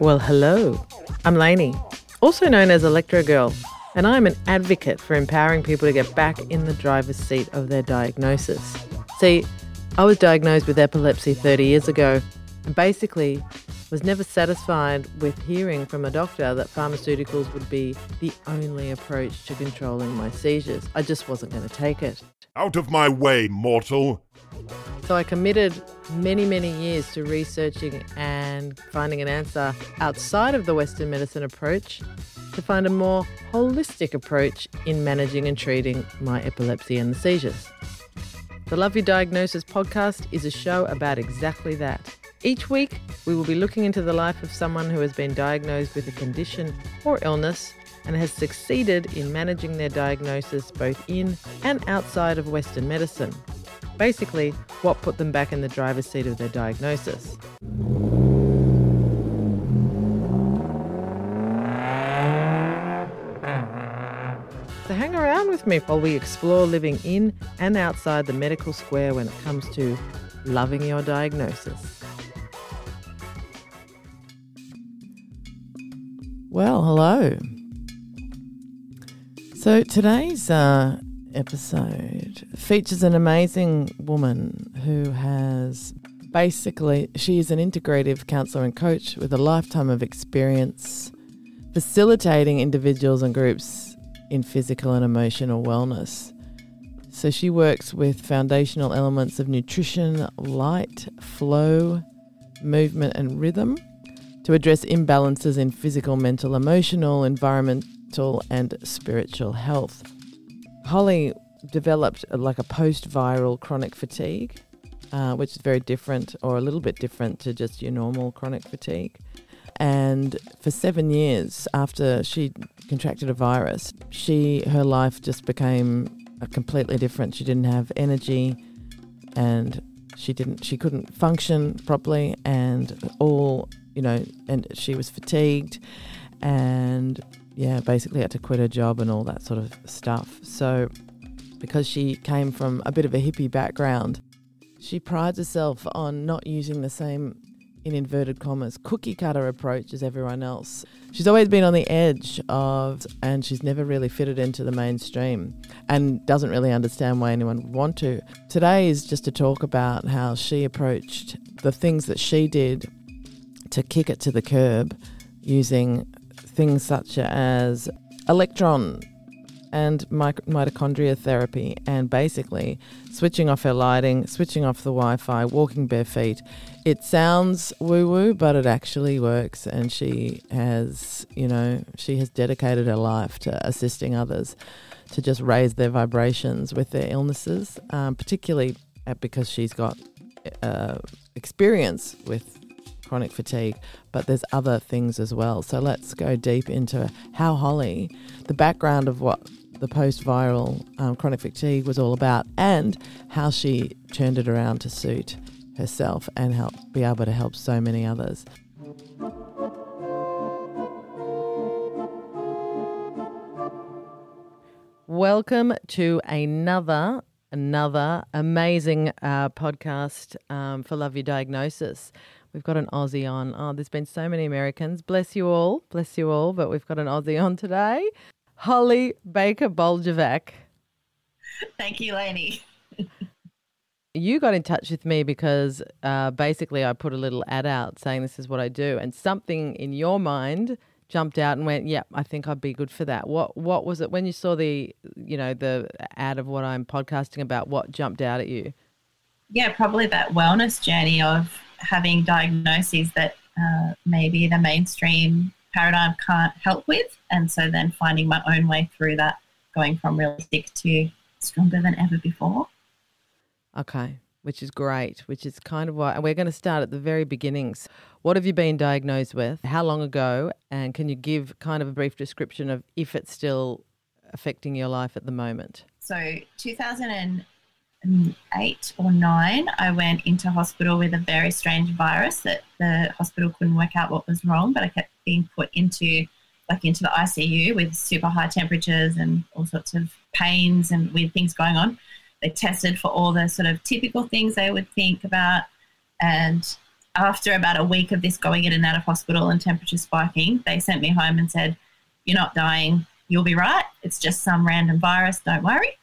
Well, hello. I'm Lainey, also known as Electro Girl, and I'm an advocate for empowering people to get back in the driver's seat of their diagnosis. See, I was diagnosed with epilepsy 30 years ago, and basically was never satisfied with hearing from a doctor that pharmaceuticals would be the only approach to controlling my seizures. I just wasn't going to take it. Out of my way, mortal! So I committed many, many years to researching and finding an answer outside of the Western medicine approach to find a more holistic approach in managing and treating my epilepsy and the seizures. The Love Your Diagnosis podcast is a show about exactly that. Each week, we will be looking into the life of someone who has been diagnosed with a condition or illness and has succeeded in managing their diagnosis both in and outside of Western medicine. Basically, what put them back in the driver's seat of their diagnosis. So hang around with me while we explore living in and outside the medical square when it comes to loving your diagnosis. Well, hello. So today's uh, episode features an amazing woman who has basically, she is an integrative counselor and coach with a lifetime of experience facilitating individuals and groups in physical and emotional wellness. So she works with foundational elements of nutrition, light, flow, movement, and rhythm to address imbalances in physical, mental, emotional, environmental, and spiritual health. Hollie developed uh, like a post viral chronic fatigue, uh, which is very different or a little bit different to just your normal chronic fatigue. And for seven years after she contracted a virus, she her life just became completely different. She didn't have energy, and she didn't she couldn't function properly, and all you know, and she was fatigued, and yeah, basically had to quit her job and all that sort of stuff. So, because she came from a bit of a hippie background, she prides herself on not using the same, in inverted commas, cookie cutter approach as everyone else. She's always been on the edge of, and she's never really fitted into the mainstream and doesn't really understand why anyone would want to. Today is just to talk about how she approached the things that she did to kick it to the curb using things such as electron and mitochondria therapy, and basically switching off her lighting, switching off the Wi Fi, walking bare feet. It sounds woo woo, but it actually works. And she has, you know, she has dedicated her life to assisting others to just raise their vibrations with their illnesses, um, particularly because she's got uh, experience with chronic fatigue, but there's other things as well. So let's go deep into how Hollie, the background of what the post viral um, chronic fatigue was all about, and how she turned it around to suit herself and help be able to help so many others. Welcome to another another amazing uh, podcast um, for Love Your Diagnosis. We've got an Aussie on. Oh, there's been so many Americans. Bless you all. Bless you all. But we've got an Aussie on today. Hollie Baker Boljkovac. Thank you, Lainey. you got in touch with me because uh, basically I put a little ad out saying this is what I do, and something in your mind jumped out and went, "Yep, yeah, I think I'd be good for that." What What was it when you saw the you know the ad of what I'm podcasting about? What jumped out at you? Yeah, probably that wellness journey of having diagnoses that uh, maybe the mainstream paradigm can't help with. And so then finding my own way through that, going from really sick to stronger than ever before. Okay, which is great, which is kind of why we're going to start at the very beginnings. What have you been diagnosed with? How long ago? And can you give kind of a brief description of if it's still affecting your life at the moment? So, 2000 eight or nine, I went into hospital with a very strange virus that the hospital couldn't work out what was wrong, but I kept being put into like into the ICU with super high temperatures and all sorts of pains and weird things going on. They tested for all the sort of typical things they would think about, and after about a week of this going in and out of hospital and temperature spiking, they sent me home and said, You're not dying. You'll be right. It's just some random virus. Don't worry.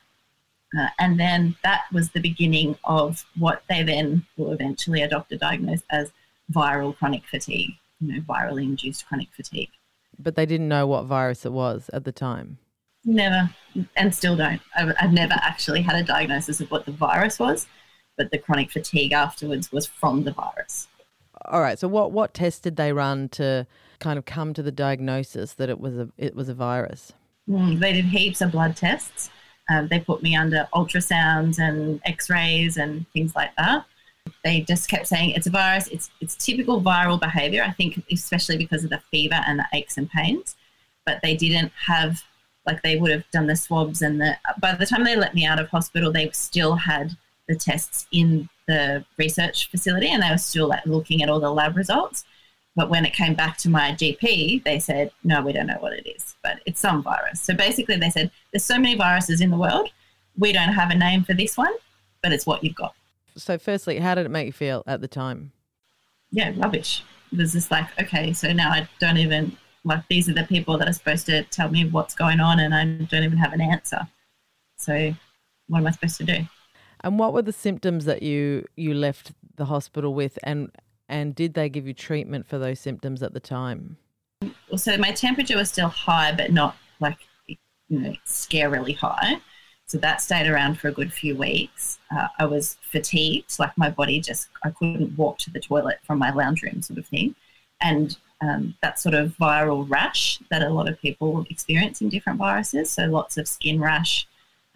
Uh, and then that was the beginning of what they then will eventually adopt a diagnosis as viral chronic fatigue, you know, virally induced chronic fatigue. But they didn't know what virus it was at the time. Never, and still don't. I've, I've never actually had a diagnosis of what the virus was, but the chronic fatigue afterwards was from the virus. All right. So what what test did they run to kind of come to the diagnosis that it was a it was a virus? Mm, they did heaps of blood tests. Um, they put me under ultrasounds and X-rays and things like that. They just kept saying it's a virus. It's it's typical viral behaviour. I think especially because of the fever and the aches and pains. But they didn't have like they would have done the swabs and the. By the time they let me out of hospital, they still had the tests in the research facility and they were still like looking at all the lab results. But when it came back to my GP, they said, no, we don't know what it is, but it's some virus. So basically, they said, there's so many viruses in the world. We don't have a name for this one, but it's what you've got. So, firstly, how did it make you feel at the time? Yeah, rubbish. It was just like, okay, so now I don't even, like, these are the people that are supposed to tell me what's going on, and I don't even have an answer. So, what am I supposed to do? And what were the symptoms that you you left the hospital with, and and did they give you treatment for those symptoms at the time? Well, so my temperature was still high, but not like you know scarily high. So that stayed around for a good few weeks. Uh, I was fatigued, like my body just I couldn't walk to the toilet from my lounge room, sort of thing, and um, that sort of viral rash that a lot of people experience in different viruses. So lots of skin rash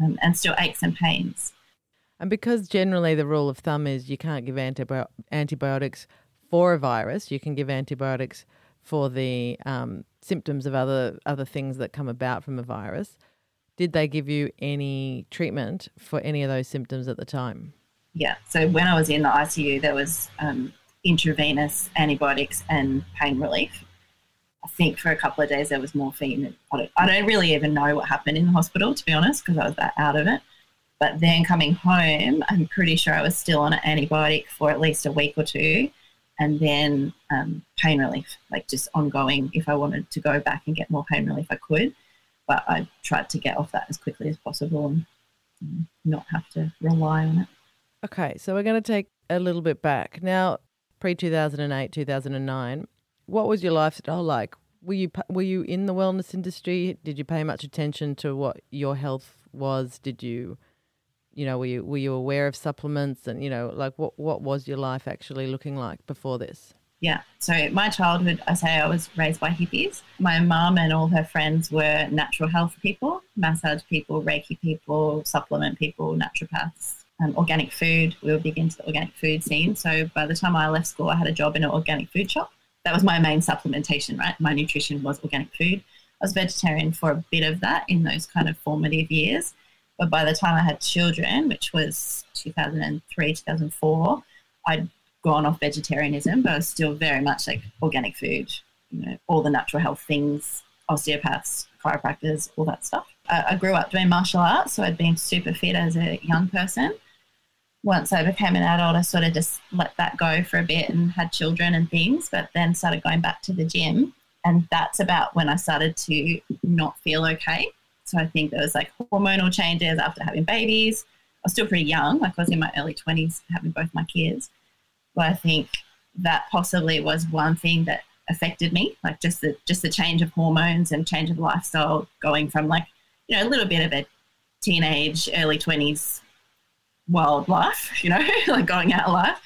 um, and still aches and pains. And because generally the rule of thumb is you can't give antibi- antibiotics for a virus, you can give antibiotics for the um, symptoms of other other things that come about from a virus. Did they give you any treatment for any of those symptoms at the time? Yeah. So when I was in the ICU, there was um, intravenous antibiotics and pain relief. I think for a couple of days there was morphine. I don't, I don't really even know what happened in the hospital, to be honest, because I was that out of it. But then coming home, I'm pretty sure I was still on an antibiotic for at least a week or two. And then um, pain relief, like just ongoing. If I wanted to go back and get more pain relief, I could. But I tried to get off that as quickly as possible and not have to rely on it. Okay, so we're going to take a little bit back. Now, pre 2008, 2009, what was your lifestyle like? Were you were you in the wellness industry? Did you pay much attention to what your health was? Did you you know, were you were you aware of supplements and you know, like what what was your life actually looking like before this? Yeah. So my childhood, I say I was raised by hippies. My mum and all her friends were natural health people, massage people, Reiki people, supplement people, naturopaths, um, organic food. We were big into the organic food scene. So by the time I left school, I had a job in an organic food shop. That was my main supplementation, right? My nutrition was organic food. I was vegetarian for a bit of that in those kind of formative years. But by the time I had children, which was 2003, 2004, I'd gone off vegetarianism, but I was still very much like organic food, you know, all the natural health things, osteopaths, chiropractors, all that stuff. I, I grew up doing martial arts, so I'd been super fit as a young person. Once I became an adult, I sort of just let that go for a bit and had children and things, but then started going back to the gym. And that's about when I started to not feel okay. So I think there was like hormonal changes after having babies. I was still pretty young, like I was in my early 20s having both my kids. But I think that possibly was one thing that affected me, like just the just the change of hormones and change of lifestyle, going from like you know a little bit of a teenage, early 20s wild life, you know, like going out life.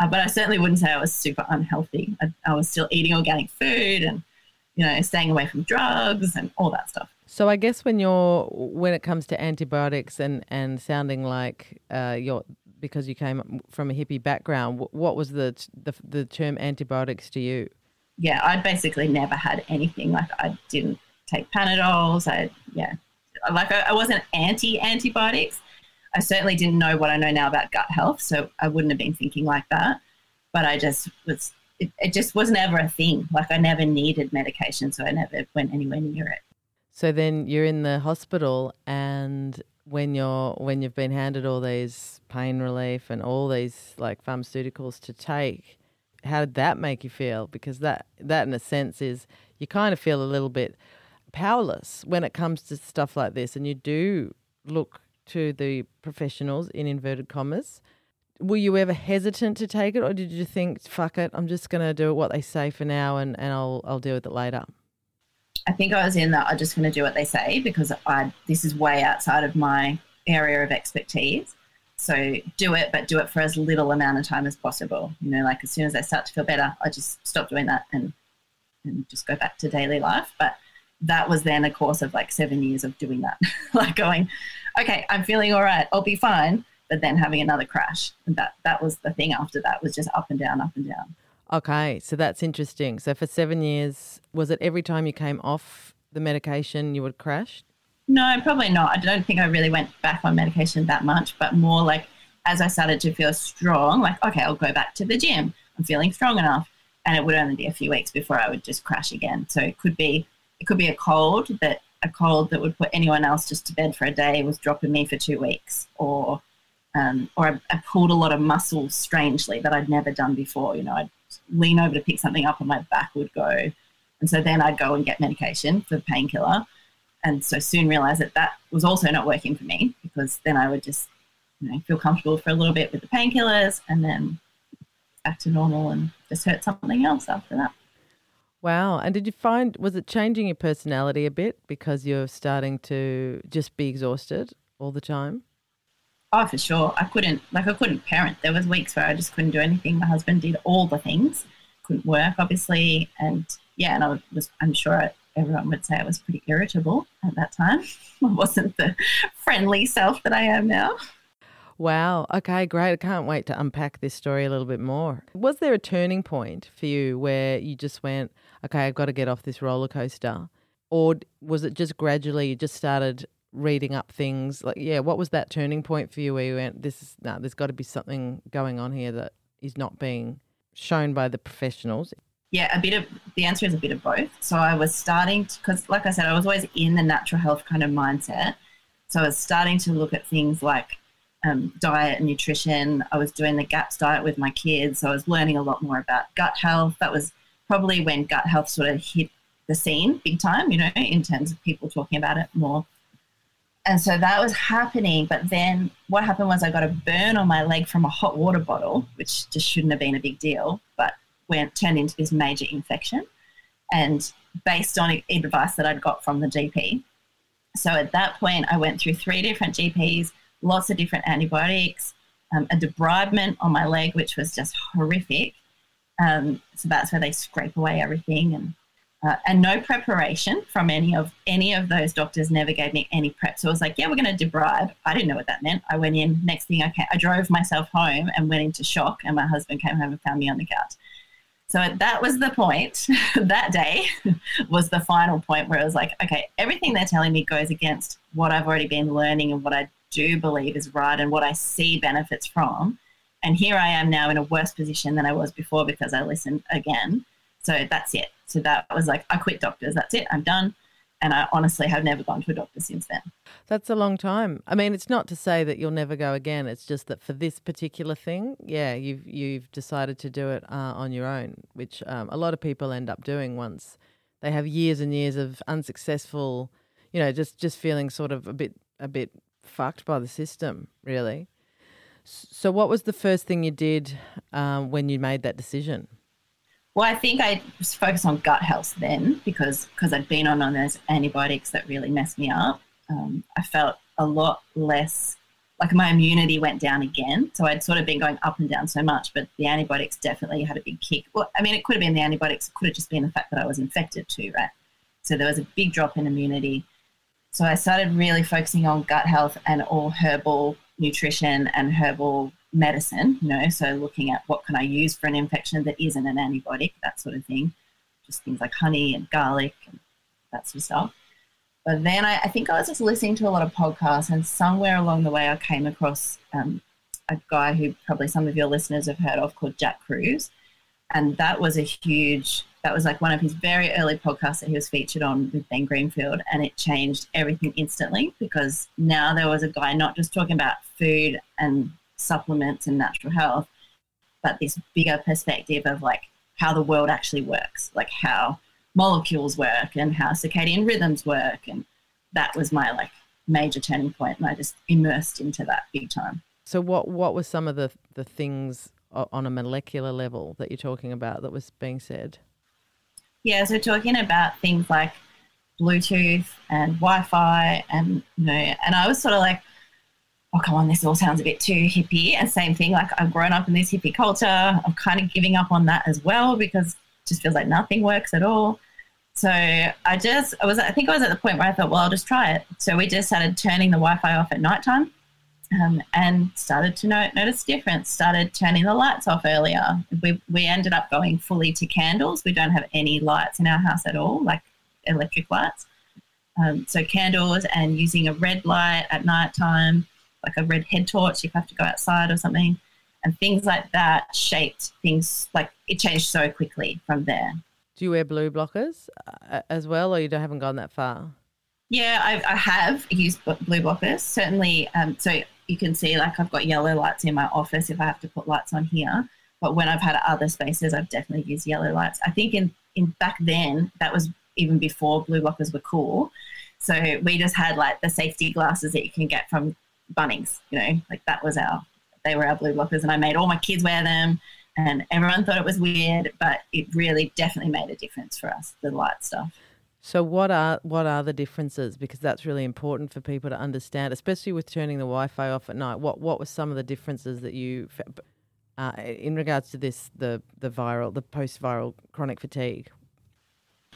Uh, but I certainly wouldn't say I was super unhealthy. I, I was still eating organic food and you know staying away from drugs and all that stuff. So I guess when you're when it comes to antibiotics and and sounding like uh, you're because you came from a hippie background, what was the the, the term antibiotics to you? Yeah, I basically never had anything. Like I didn't take Panadols. I yeah, like I, I wasn't anti antibiotics. I certainly didn't know what I know now about gut health, so I wouldn't have been thinking like that. But I just was. It, it just was never a thing. Like I never needed medication, so I never went anywhere near it. So then you're in the hospital, and when you're when you've been handed all these pain relief and all these like pharmaceuticals to take, how did that make you feel? Because that that in a sense is you kind of feel a little bit powerless when it comes to stuff like this, and you do look to the professionals in inverted commas. Were you ever hesitant to take it, or did you think, "Fuck it, I'm just going to do what they say for now, and, and I'll I'll deal with it later"? I think I was in that. I'm just going to do what they say because I this is way outside of my area of expertise. So do it, but do it for as little amount of time as possible. You know, like as soon as I start to feel better, I just stop doing that and and just go back to daily life. But that was then a course of like seven years of doing that, like going, okay, I'm feeling all right, I'll be fine, but then having another crash. And that that was the thing after that was just up and down, up and down. Okay, so that's interesting. So for seven years, was it every time you came off the medication you would crash? No, probably not. I don't think I really went back on medication that much, but more like as I started to feel strong, like, okay, I'll go back to the gym. I'm feeling strong enough. And it would only be a few weeks before I would just crash again. So it could be it could be a cold that a cold that would put anyone else just to bed for a day was dropping me for two weeks, or um, or I, I, pulled a lot of muscles strangely that I'd never done before. You know, I'd lean over to pick something up, and my back would go, and so then I'd go and get medication for painkiller, and so soon realized that that was also not working for me because then I would just you know feel comfortable for a little bit with the painkillers, and then back to normal, and just hurt something else after that. Wow. And did you find, was it changing your personality a bit because you're starting to just be exhausted all the time? Oh, for sure. I couldn't, like, I couldn't parent. There was weeks where I just couldn't do anything. My husband did all the things, couldn't work, obviously. And yeah, and I was, I'm sure everyone would say I was pretty irritable at that time. I wasn't the friendly self that I am now. Wow. Okay, great. I can't wait to unpack this story a little bit more. Was there a turning point for you where you just went, okay, I've got to get off this roller coaster? Or was it just gradually you just started reading up things? Like, yeah, what was that turning point for you where you went, this is, no, there's got to be something going on here that is not being shown by the professionals? Yeah, a bit of the answer is a bit of both. So I was starting because like I said, I was always in the natural health kind of mindset. So I was starting to look at things like um, diet and nutrition. I was doing the GAPS diet with my kids. So I was learning a lot more about gut health. That was probably when gut health sort of hit the scene big time, you know, in terms of people talking about it more. And so that was happening. But then what happened was I got a burn on my leg from a hot water bottle, which just shouldn't have been a big deal, but went turned into this major infection. And based on advice that I'd got from the GP. So at that point, I went through three different GPs lots of different antibiotics, um, a debridement on my leg, which was just horrific. Um, so that's where they scrape away everything, and uh, and no preparation from any of any of those doctors. Never gave me any prep. So I was like, yeah, we're going to debride. I didn't know what that meant. I went in. Next thing I came, I drove myself home and went into shock. And my husband came home and found me on the couch. So that was the point. that day was the final point where it was like, okay, everything they're telling me goes against what I've already been learning and what I do believe is right and what I see benefits from. And here I am now in a worse position than I was before because I listened again. So that's it. So that was like, I quit doctors. That's it. I'm done. And I honestly have never gone to a doctor since then. That's a long time. I mean, it's not to say that you'll never go again. It's just that for this particular thing, yeah, you've you've decided to do it uh, on your own, which um, a lot of people end up doing once they have years and years of unsuccessful, you know, just just feeling sort of a bit a bit fucked by the system, really. So, what was the first thing you did um, when you made that decision? Well, I think I focused on gut health then because because I'd been on, on those antibiotics that really messed me up. Um, I felt a lot less like my immunity went down again. So I'd sort of been going up and down so much, but the antibiotics definitely had a big kick. Well, I mean, it could have been the antibiotics, it could have just been the fact that I was infected too, right? So there was a big drop in immunity. So I started really focusing on gut health and all herbal nutrition and herbal medicine, you know, so looking at what can I use for an infection that isn't an antibiotic, that sort of thing. Just things like honey and garlic and that sort of stuff. But then I, I think I was just listening to a lot of podcasts, and somewhere along the way, I came across um, a guy who probably some of your listeners have heard of called Jack Kruse. And that was a huge that was like one of his very early podcasts that he was featured on with Ben Greenfield, and it changed everything instantly because now there was a guy not just talking about food and supplements and natural health, but this bigger perspective of like how the world actually works, like how molecules work and how circadian rhythms work. And that was my like major turning point, and I just immersed into that big time. So, what what were some of the the things on a molecular level that you're talking about that was being said? Yeah, so talking about things like Bluetooth and Wi-Fi, and you know, and I was sort of like, oh come on, this all sounds a bit too hippie. And same thing, like I've grown up in this hippie culture. I'm kind of giving up on that as well because it just feels like nothing works at all. So I just, I was, I think I was at the point where I thought, well, I'll just try it. So we just started turning the Wi-Fi off at nighttime. Um, and started to note, notice difference. Started turning the lights off earlier. We we ended up going fully to candles. We don't have any lights in our house at all, like electric lights. Um, so candles and using a red light at night time, like a red head torch if I have to go outside or something, and things like that shaped things. Like it changed so quickly from there. Do you wear blue blockers uh, as well, or you don't? haven't gone that far? Yeah, I, I have used blue blockers. Certainly, um, so you can see like I've got yellow lights in my office if I have to put lights on here. But when I've had other spaces, I've definitely used yellow lights. I think in in back then that was even before blue blockers were cool. So we just had like the safety glasses that you can get from Bunnings, you know, like that was our, they were our blue blockers. And I made all my kids wear them and everyone thought it was weird, but it really definitely made a difference for us, the light stuff. So what are what are the differences? Because that's really important for people to understand, especially with turning the Wi-Fi off at night. What what were some of the differences that you, uh, in regards to this, the the viral, the post-viral chronic fatigue?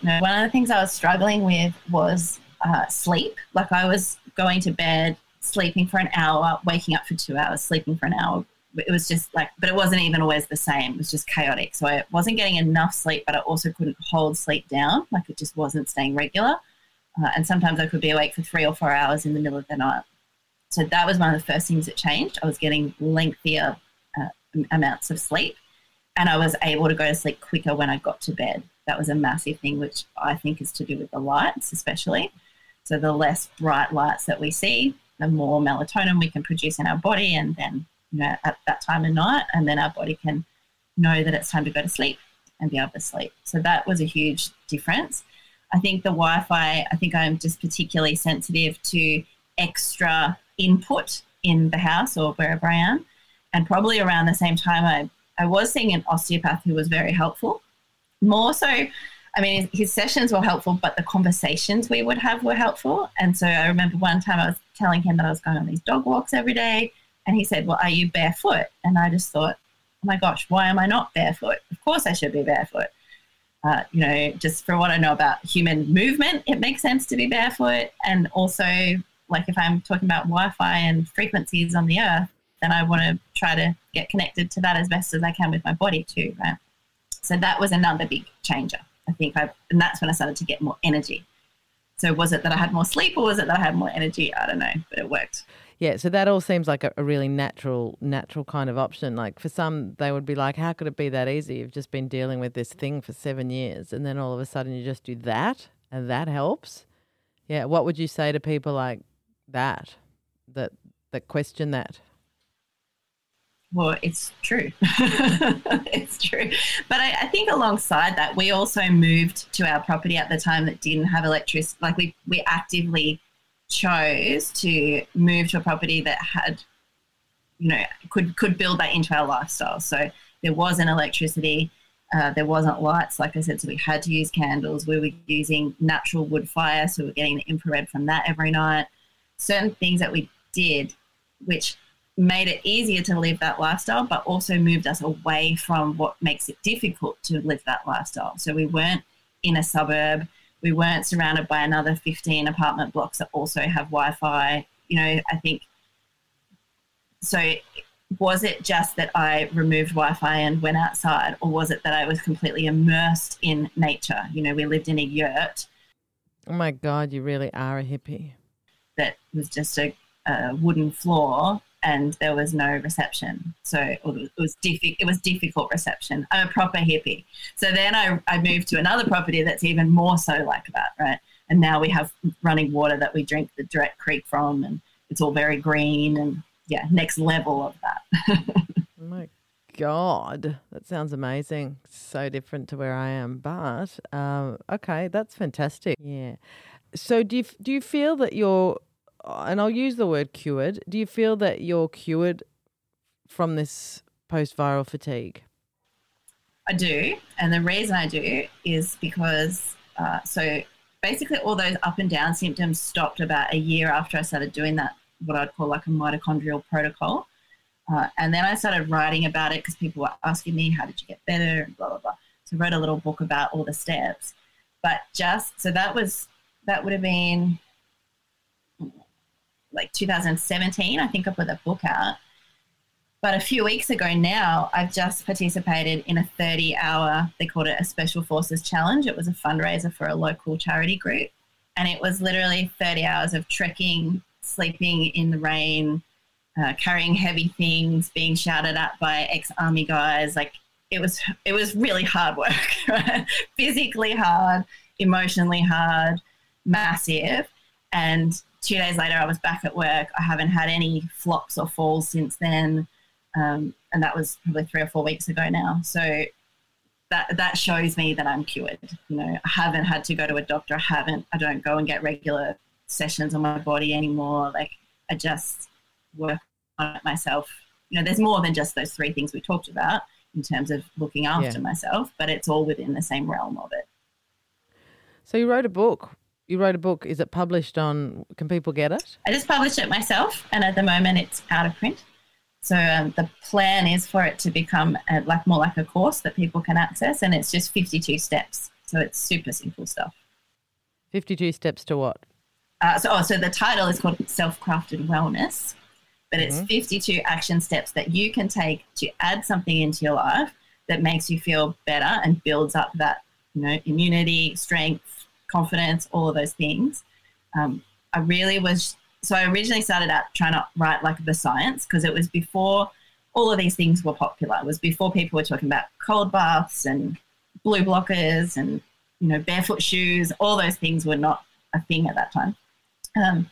No, one of the things I was struggling with was uh, sleep. Like I was going to bed, sleeping for an hour, waking up for two hours, sleeping for an hour. It was just like, but it wasn't even always the same. It was just chaotic. So I wasn't getting enough sleep, but I also couldn't hold sleep down. Like it just wasn't staying regular. Uh, and sometimes I could be awake for three or four hours in the middle of the night. So that was one of the first things that changed. I was getting lengthier uh, amounts of sleep and I was able to go to sleep quicker when I got to bed that was a massive thing, which I think is to do with the lights, especially. So the less bright lights that we see, the more melatonin we can produce in our body, and then you know at that time of night, and then our body can know that it's time to go to sleep and be able to sleep. So that was a huge difference. I think the Wi-Fi. I think I'm just particularly sensitive to extra input in the house or wherever I am, and probably around the same time I I was seeing an osteopath who was very helpful more so I mean, his sessions were helpful, but the conversations we would have were helpful. And so I remember one time I was telling him that I was going on these dog walks every day. And he said, Well, are you barefoot? And I just thought, Oh my gosh, why am I not barefoot? Of course I should be barefoot. Uh, you know, just for what I know about human movement, it makes sense to be barefoot. And also, like if I'm talking about Wi Fi and frequencies on the earth, then I want to try to get connected to that as best as I can with my body too, right? So that was another big changer. I think I, and that's when I started to get more energy. So was it that I had more sleep or was it that I had more energy? I don't know, but it worked. Yeah, so that all seems like a, a, really natural, natural kind of option. Like for some, they would be like, "How could it be that easy? You've just been dealing with this thing for seven years, and then all of a sudden you just do that, and that helps." Yeah, what would you say to people like that, that that question that? Well, it's true. it's true. But I, I, think alongside that, we also moved to our property at the time that didn't have electricity. Like we, we actively chose to move to a property that had, you know, could could build that into our lifestyle. So there wasn't electricity. Uh, there wasn't lights, like I said, so we had to use candles. We were using natural wood fire, so we are getting the infrared from that every night. Certain things that we did, which made it easier to live that lifestyle, but also moved us away from what makes it difficult to live that lifestyle. So we weren't in a suburb, we weren't surrounded by another 15 apartment blocks that also have Wi Fi. You know, I think so. Was it just that I removed Wi Fi and went outside, or was it that I was completely immersed in nature? You know, we lived in a yurt. Oh my God, you really are a hippie. That was just a, a wooden floor and there was no reception. So it was diffi- it was difficult reception. I'm a proper hippie. So then I, I moved to another property that's even more so like that, right? And now we have running water that we drink the direct creek from, and it's all very green and yeah, next level of that. oh my God, that sounds amazing. So different to where I am, but um, okay, that's fantastic. Yeah. So do you do you feel that you're, and I'll use the word cured. Do you feel that you're cured from this post viral fatigue? I do, and the reason I do is because uh, so basically all those up and down symptoms stopped about a year after I started doing that what I'd call like a mitochondrial protocol. Uh, and then I started writing about it because people were asking me, how did you get better? And blah, blah, blah. So I wrote a little book about all the steps. But just, so that was, that would have been like 2017. I think I put that book out. But a few weeks ago now, I've just participated in a 30 hour, they called it a Special Forces Challenge. It was a fundraiser for a local charity group. And it was literally 30 hours of trekking, sleeping in the rain, uh, carrying heavy things, being shouted at by ex-army guys. Like it was, it was really hard work, physically hard, emotionally hard, massive. And two days later, I was back at work. I haven't had any flops or falls since then, um, and that was probably three or four weeks ago now. So that that shows me that I'm cured. You know, I haven't had to go to a doctor. I haven't. I don't go and get regular sessions on my body anymore. Like I just work on it myself. You know, there's more than just those three things we talked about in terms of looking after yeah. myself, but it's all within the same realm of it. So you wrote a book. You wrote a book. Is it published on? Can people get it? I just published it myself, and at the moment it's out of print. So um, the plan is for it to become a, like more like a course that people can access, and it's just 52 steps. So it's super simple stuff. 52 steps to what? Uh, so, oh, so the title is called Self Crafted Wellness but it's mm-hmm. 52 action steps that you can take to add something into your life that makes you feel better and builds up that you know immunity strength confidence all of those things um, i really was so i originally started out trying to write like the science because it was before all of these things were popular it was before people were talking about cold baths and blue blockers and you know barefoot shoes all those things were not a thing at that time um,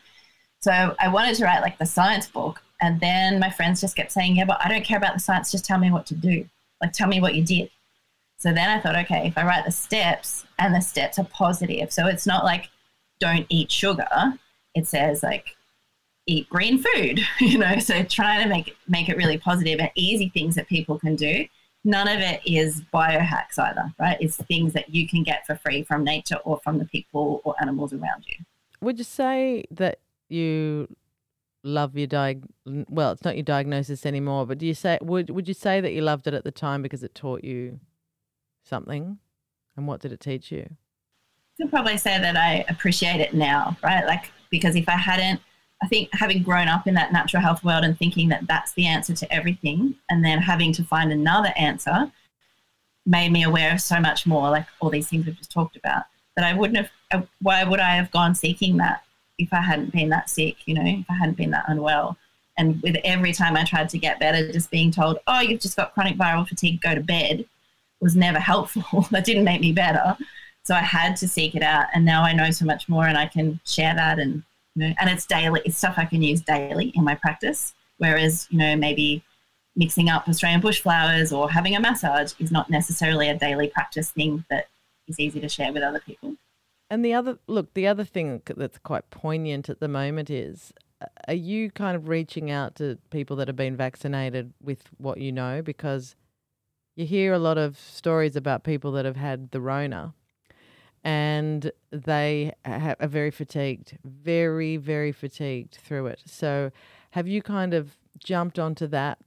so i wanted to write like the science book and then my friends just kept saying, Yeah, but I don't care about the science. Just tell me what to do. Like, tell me what you did. So then I thought, okay, if I write the steps and the steps are positive, so it's not like don't eat sugar, it says like eat green food, you know, so trying to make, make it really positive and easy things that people can do. None of it is biohacks either, right? It's things that you can get for free from nature or from the people or animals around you. Would you say that you love your diag well it's not your diagnosis anymore but do you say would would you say that you loved it at the time because it taught you something and what did it teach you i could probably say that i appreciate it now right like because if i hadn't i think having grown up in that natural health world and thinking that that's the answer to everything and then having to find another answer made me aware of so much more like all these things we've just talked about that i wouldn't have uh, why would i have gone seeking that if I hadn't been that sick, you know, if I hadn't been that unwell. And with every time I tried to get better, just being told, oh, you've just got chronic viral fatigue, go to bed, was never helpful. that didn't make me better. So I had to seek it out. And now I know so much more and I can share that. And, you know, and it's daily, it's stuff I can use daily in my practice. Whereas, you know, maybe mixing up Australian bush flowers or having a massage is not necessarily a daily practice thing that is easy to share with other people. And the other look, the other thing that's quite poignant at the moment is uh, are you kind of reaching out to people that have been vaccinated with what you know because you hear a lot of stories about people that have had the rona and they are very fatigued, very very fatigued through it. So have you kind of jumped onto that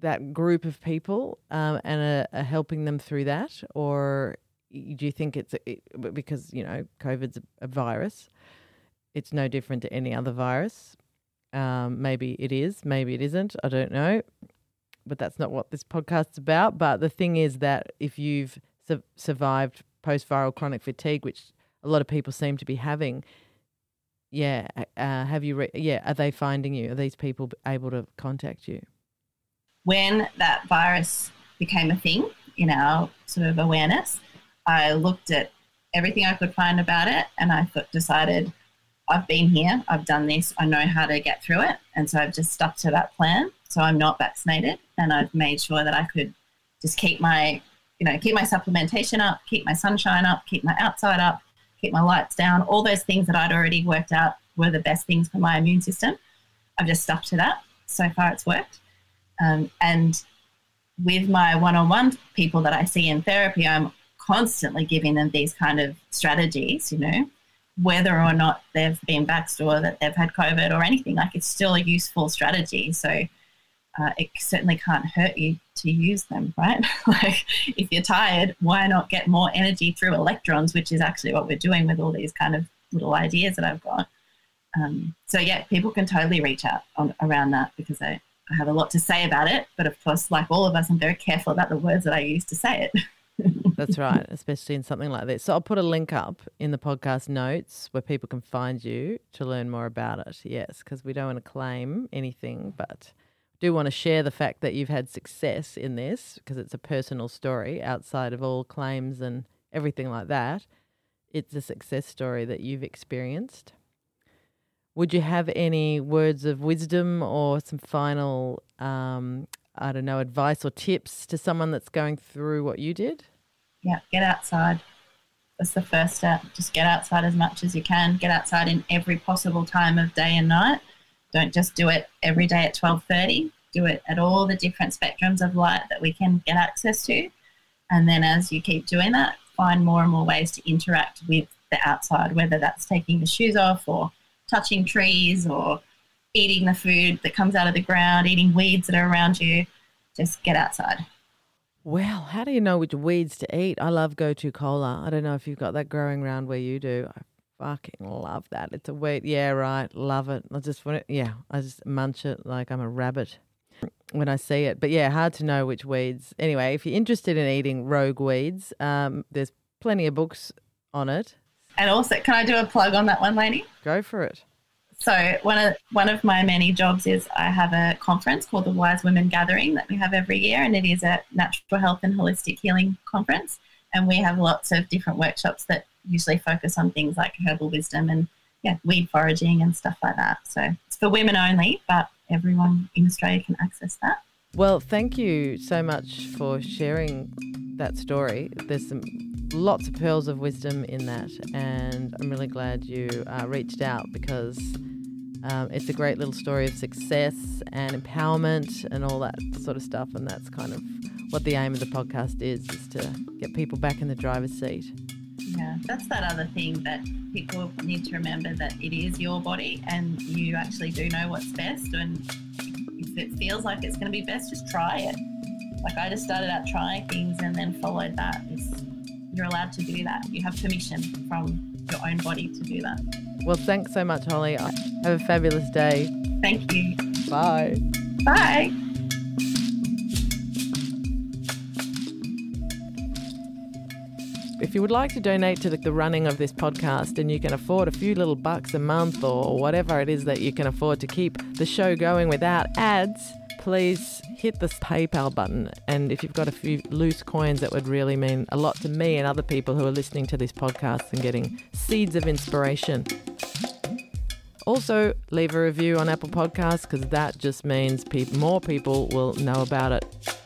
that group of people um, and are, are helping them through that or do you think it's it, because you know COVID's a virus? It's no different to any other virus. Um, maybe it is, maybe it isn't. I don't know, but that's not what this podcast's about. But the thing is that if you've su- survived post-viral chronic fatigue, which a lot of people seem to be having, yeah, uh, have you? Re- yeah, are they finding you? Are these people able to contact you? When that virus became a thing in our sort of awareness, I looked at everything I could find about it and I thought, decided I've been here, I've done this, I know how to get through it. And so I've just stuck to that plan. So I'm not vaccinated and I've made sure that I could just keep my, you know, keep my supplementation up, keep my sunshine up, keep my outside up, keep my lights down. All those things that I'd already worked out were the best things for my immune system. I've just stuck to that. So far, it's worked. Um, and with my one-on-one people that I see in therapy, I'm constantly giving them these kind of strategies. You know, whether or not they've been vaxxed or that they've had COVID or anything, like it's still a useful strategy. So uh, it certainly can't hurt you to use them, right? like if you're tired, why not get more energy through electrons, which is actually what we're doing with all these kind of little ideas that I've got. Um, so yeah, people can totally reach out on, around that because I, I have a lot to say about it. But of course, like all of us, I'm very careful about the words that I use to say it. That's right, especially in something like this. So I'll put a link up in the podcast notes where people can find you to learn more about it. Yes, because we don't want to claim anything, but do want to share the fact that you've had success in this because it's a personal story outside of all claims and everything like that. It's a success story that you've experienced. Would you have any words of wisdom or some final, um, I don't know, advice or tips to someone that's going through what you did? Yeah, get outside. That's the first step. Just get outside as much as you can. Get outside in every possible time of day and night. Don't just do it every day at 12:30. Do it at all the different spectrums of light that we can get access to. And then as you keep doing that, find more and more ways to interact with the outside, whether that's taking the shoes off or touching trees or eating the food that comes out of the ground, eating weeds that are around you. Just get outside. Well, how do you know which weeds to eat? I love gotu kola. I don't know if you've got that growing around where you do. I fucking love that. It's a weed. Yeah, right. Love it. I just want it. Yeah, I just munch it like I'm a rabbit when I see it. But yeah, hard to know which weeds. Anyway, if you're interested in eating rogue weeds, um, there's plenty of books on it. And also, can I do a plug on that one, Lainey? Go for it. So one of one of my many jobs is I have a conference called the Wise Women Gathering that we have every year, and it is a natural health and holistic healing conference. And we have lots of different workshops that usually focus on things like herbal wisdom and yeah, weed foraging and stuff like that. So it's for women only, but everyone in Australia can access that. Well, thank you so much for sharing that story. There's some lots of pearls of wisdom in that, and I'm really glad you uh, reached out because um, it's a great little story of success and empowerment and all that sort of stuff. And that's kind of what the aim of the podcast is: is to get people back in the driver's seat. Yeah, that's that other thing that people need to remember that it is your body, and you actually do know what's best. And if it feels like it's going to be best, just try it. Like I just started out trying things and then followed that. It's, you're allowed to do that. You have permission from your own body to do that. Well, thanks so much, Hollie. Have a fabulous day. Thank you. Bye. Bye. If you would like to donate to the running of this podcast and you can afford a few little bucks a month or whatever it is that you can afford to keep the show going without ads, please hit the PayPal button. And if you've got a few loose coins, that would really mean a lot to me and other people who are listening to this podcast and getting seeds of inspiration. Also, leave a review on Apple Podcasts because that just means pe- more people will know about it.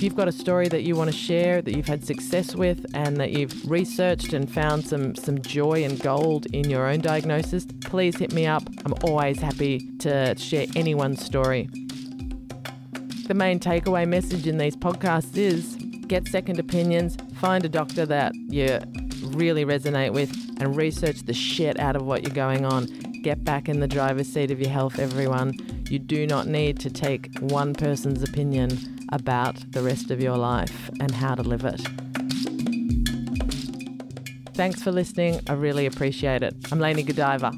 If you've got a story that you want to share, that you've had success with, and that you've researched and found some, some joy and gold in your own diagnosis, please hit me up. I'm always happy to share anyone's story. The main takeaway message in these podcasts is get second opinions, find a doctor that you really resonate with, and research the shit out of what you're going on. Get back in the driver's seat of your health, everyone. You do not need to take one person's opinion about the rest of your life and how to live it. Thanks for listening. I really appreciate it. I'm Lainey Godiva.